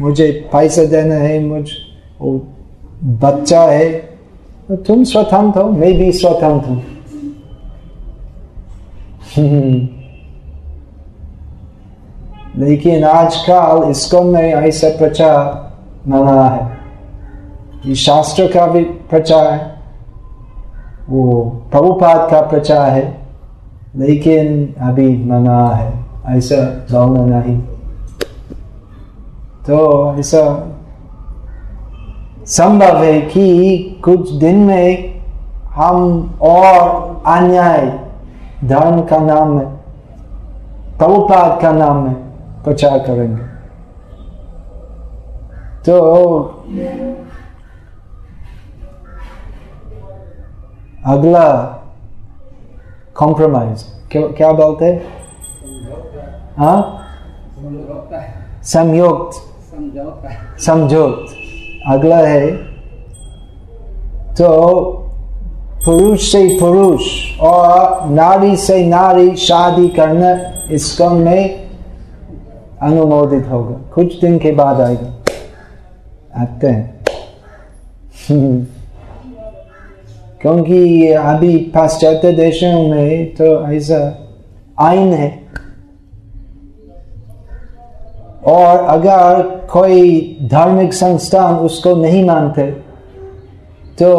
मुझे पैसे देना है, मुझ वो बच्चा है, तुम स्वतंत्र हो, मैं भी स्वतंत्र हूँ। [laughs] लेकिन आजकल इसको में ऐसा प्रचार मना है। ये शास्त्र का भी प्रचार है, वो प्रभुपाद का प्रचार है, लेकिन अभी मना है, ऐसा बोलना नहीं। तो ऐसा संभव है कि कुछ दिन में हम और अन्याय धर्म का नाम में प्रभुपाद का नाम में प्रचार करेंगे। तो अगला कॉम्प्रोमाइज क्या क्या बोलते हाँ? संयुक्त। समझौत। अगला है तो पुरुष से पुरुष और नारी से नारी शादी करना इसका में अनुमोदित होगा। कुछ दिन के बाद आएगा। आते हैं। [laughs] क्योंकि अभी पाश्चात्य देशों में तो ऐसा आइन है। और अगर कोई धार्मिक संस्थान उसको नहीं मानते तो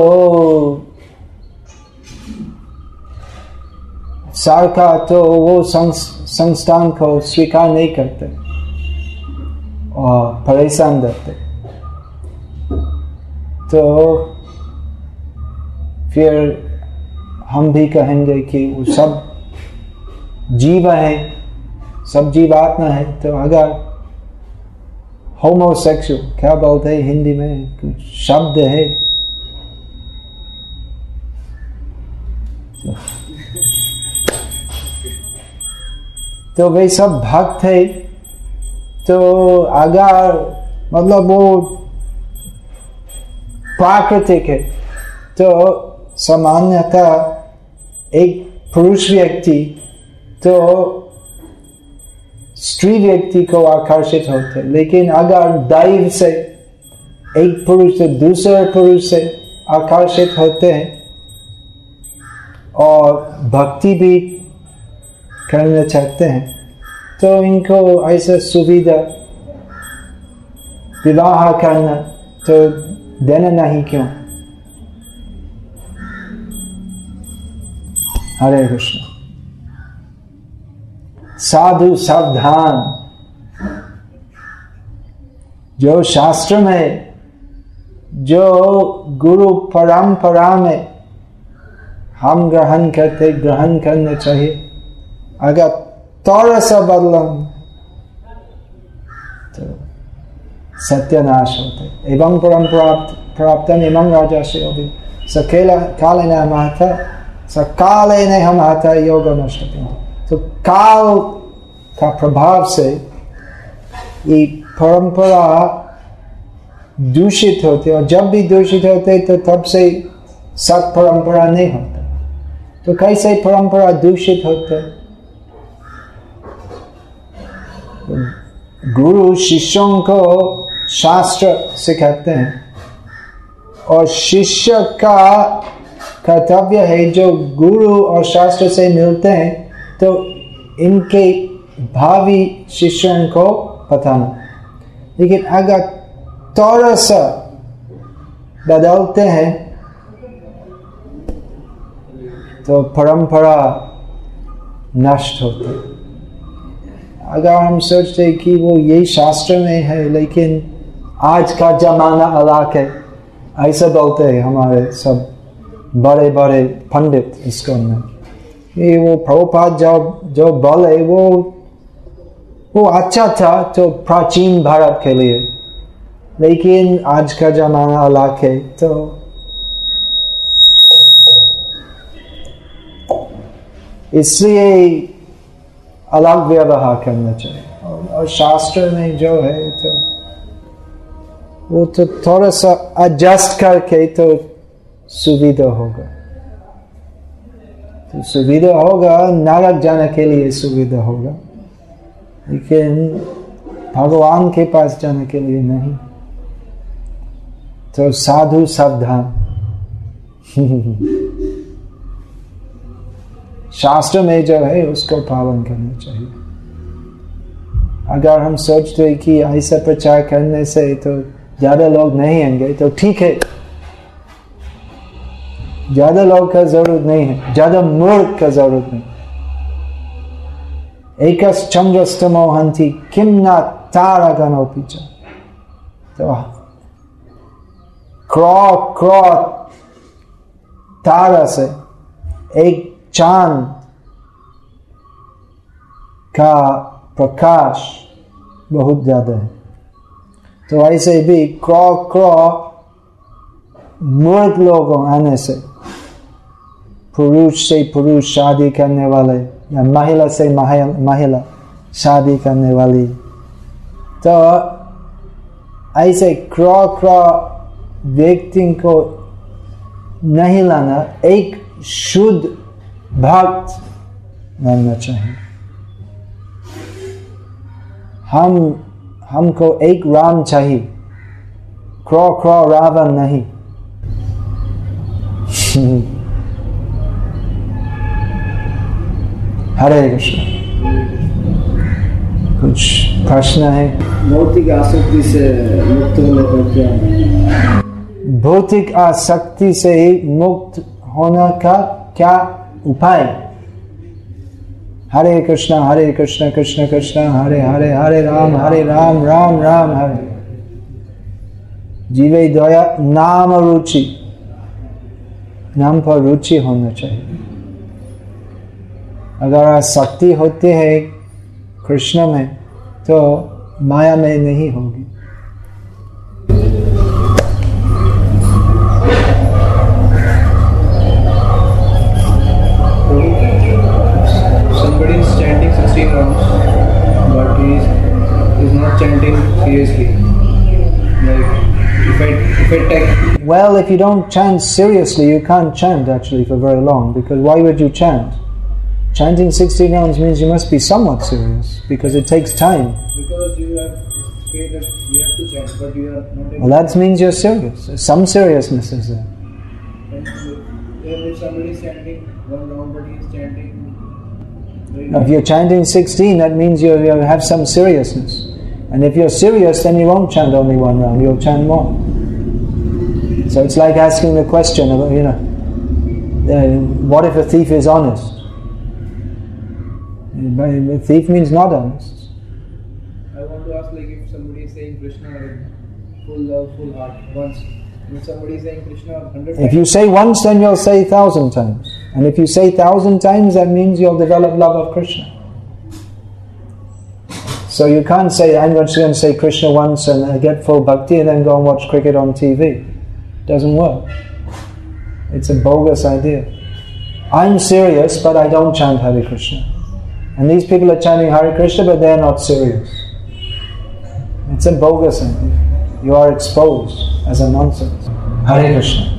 सरकार तो वो संस्थान को स्वीकार नहीं करते और परेशान रहते। तो फिर हम भी कहेंगे कि वो सब जीव है, सब जीवात्मा है तो अगर होमोसेक्सुअल क्या बोलते हैं हिंदी में शब्द है। तो वे सब भक्त है। तो अगर मतलब वो प्राकृतिक है तो सामान्यतः एक पुरुष व्यक्ति तो स्त्री व्यक्ति को आकर्षित होते लेकिन अगर दैव से, एक पुरुष से, दूसरे पुरुष से आकर्षित होते हैं, और भक्ति भी करना चाहते हैं तो इनको ऐसा सुविधा विवाह करना तो देना नहीं क्यों? हरे कृष्ण। साधु सावधान। जो शास्त्र में, जो गुरु परंपरा में हम ग्रहण करते, ग्रहण करना चाहिए। अगर थोड़ा सा बदलन तो सत्यानाश होते। एवं परम प्राप्त एवं राजा से सकेला, काले न महता सकाले ने हम आता योग नष्ट तो काल का प्रभाव से ये परंपरा दूषित होते और जब भी दूषित होते तो तब से सत परंपरा नहीं होता। तो कैसे परंपरा दूषित होते गुरु शिष्यों को शास्त्र सिखाते हैं। और शिष्य का कर्तव्य है जो गुरु और शास्त्र से मिलते हैं। तो इनके भावी शिष्यों को बताना लेकिन अगर थोड़ा सा बदलते हैं तो परंपरा नष्ट होती। अगर हम सोचते कि वो यही शास्त्र में है, लेकिन आज का जमाना अलग है, ऐसा बोलते हैं हमारे सब बड़े बड़े पंडित इसको में। ये वो प्रभुपाद जो जो बल है वो वो अच्छा था तो प्राचीन भारत के लिए। लेकिन आज का जमाना अलग है तो इसलिए अलग व्यवहार करना चाहिए। और, शास्त्र में जो है तो वो तो थोड़ा सा एडजस्ट करके तो सुविधा होगा। सुविधा होगा नरक जाने के लिए सुविधा होगा। लेकिन भगवान के पास जाने के लिए नहीं। तो साधु सावधान। [laughs] शास्त्र में जो है, उसको पालन करना चाहिए। अगर हम सोचते हैं कि ऐसा प्रचार करने से तो ज़्यादा लोग नहीं आएँगे तो ठीक है। ज़्यादा लोग का ज़रूरत नहीं है, ज़्यादा मूर्ख का ज़रूरत नहीं। एक चंद्रस्तमो हंती किम ना तारा गनो पीछा तो क्रॉ क्रॉ तारा से एक चाँद का प्रकाश बहुत ज़्यादा है। तो ऐसे भी क्रॉ क्रॉ मूर्ख लोगों आने से पुरुष से पुरुष शादी करने वाले, या महिला से महिला शादी करने वाली। तो ऐसे क्रॉ क्रॉ व्यक्ति को नहीं लाना एक शुद्ध भक्त मानना चाहिए। हम, हमको एक राम चाहिए। क्रॉ क्रॉ रावण नहीं। [laughs] हरे कृष्ण। कुछ प्रश्न है? भौतिक आसक्ति से मुक्त होने पर क्या? भौतिक आसक्ति से मुक्त होने का क्या उपाय? हरे कृष्णा हरे कृष्णा कृष्ण कृष्ण हरे हरे हरे राम हरे राम राम राम हरे। जीवे दया नाम रुचि। नाम पर रुचि होना चाहिए। अगर आसक्ति होती है कृष्ण में तो माया में नहीं होगी somebody is chanting 16 rounds but he is, is not chanting seriously like if I if I take Well, if you don't chant seriously, you can't chant actually for very long because why would you chant? Chanting 16 rounds means you must be somewhat serious because it takes time. because you have say that you have to chant but you are not Well, that means you're serious. Some seriousness is there. and if somebody is chanting one round but he is chanting Now, if you're chanting 16, that means you, you have some seriousness. And if you're serious, then you won't chant only one round, you'll chant more. So it's like asking the question about, you know, uh, what if a thief is honest? Thief means not honest. I want to ask like if somebody is saying Krishna full love, full heart once, if somebody is saying Krishna hundred If you say once, then you'll say thousand times. And if you say thousand times, that means you'll develop love of Krishna. So you can't say, I'm just going to say Krishna once and get full bhakti and then go and watch cricket on TV. Doesn't work. It's a bogus idea. I'm serious, but I don't chant Hare Krishna. And these people are chanting Hare Krishna, but they're not serious. It's a bogus. You are exposed as a nonsense. Hare Krishna.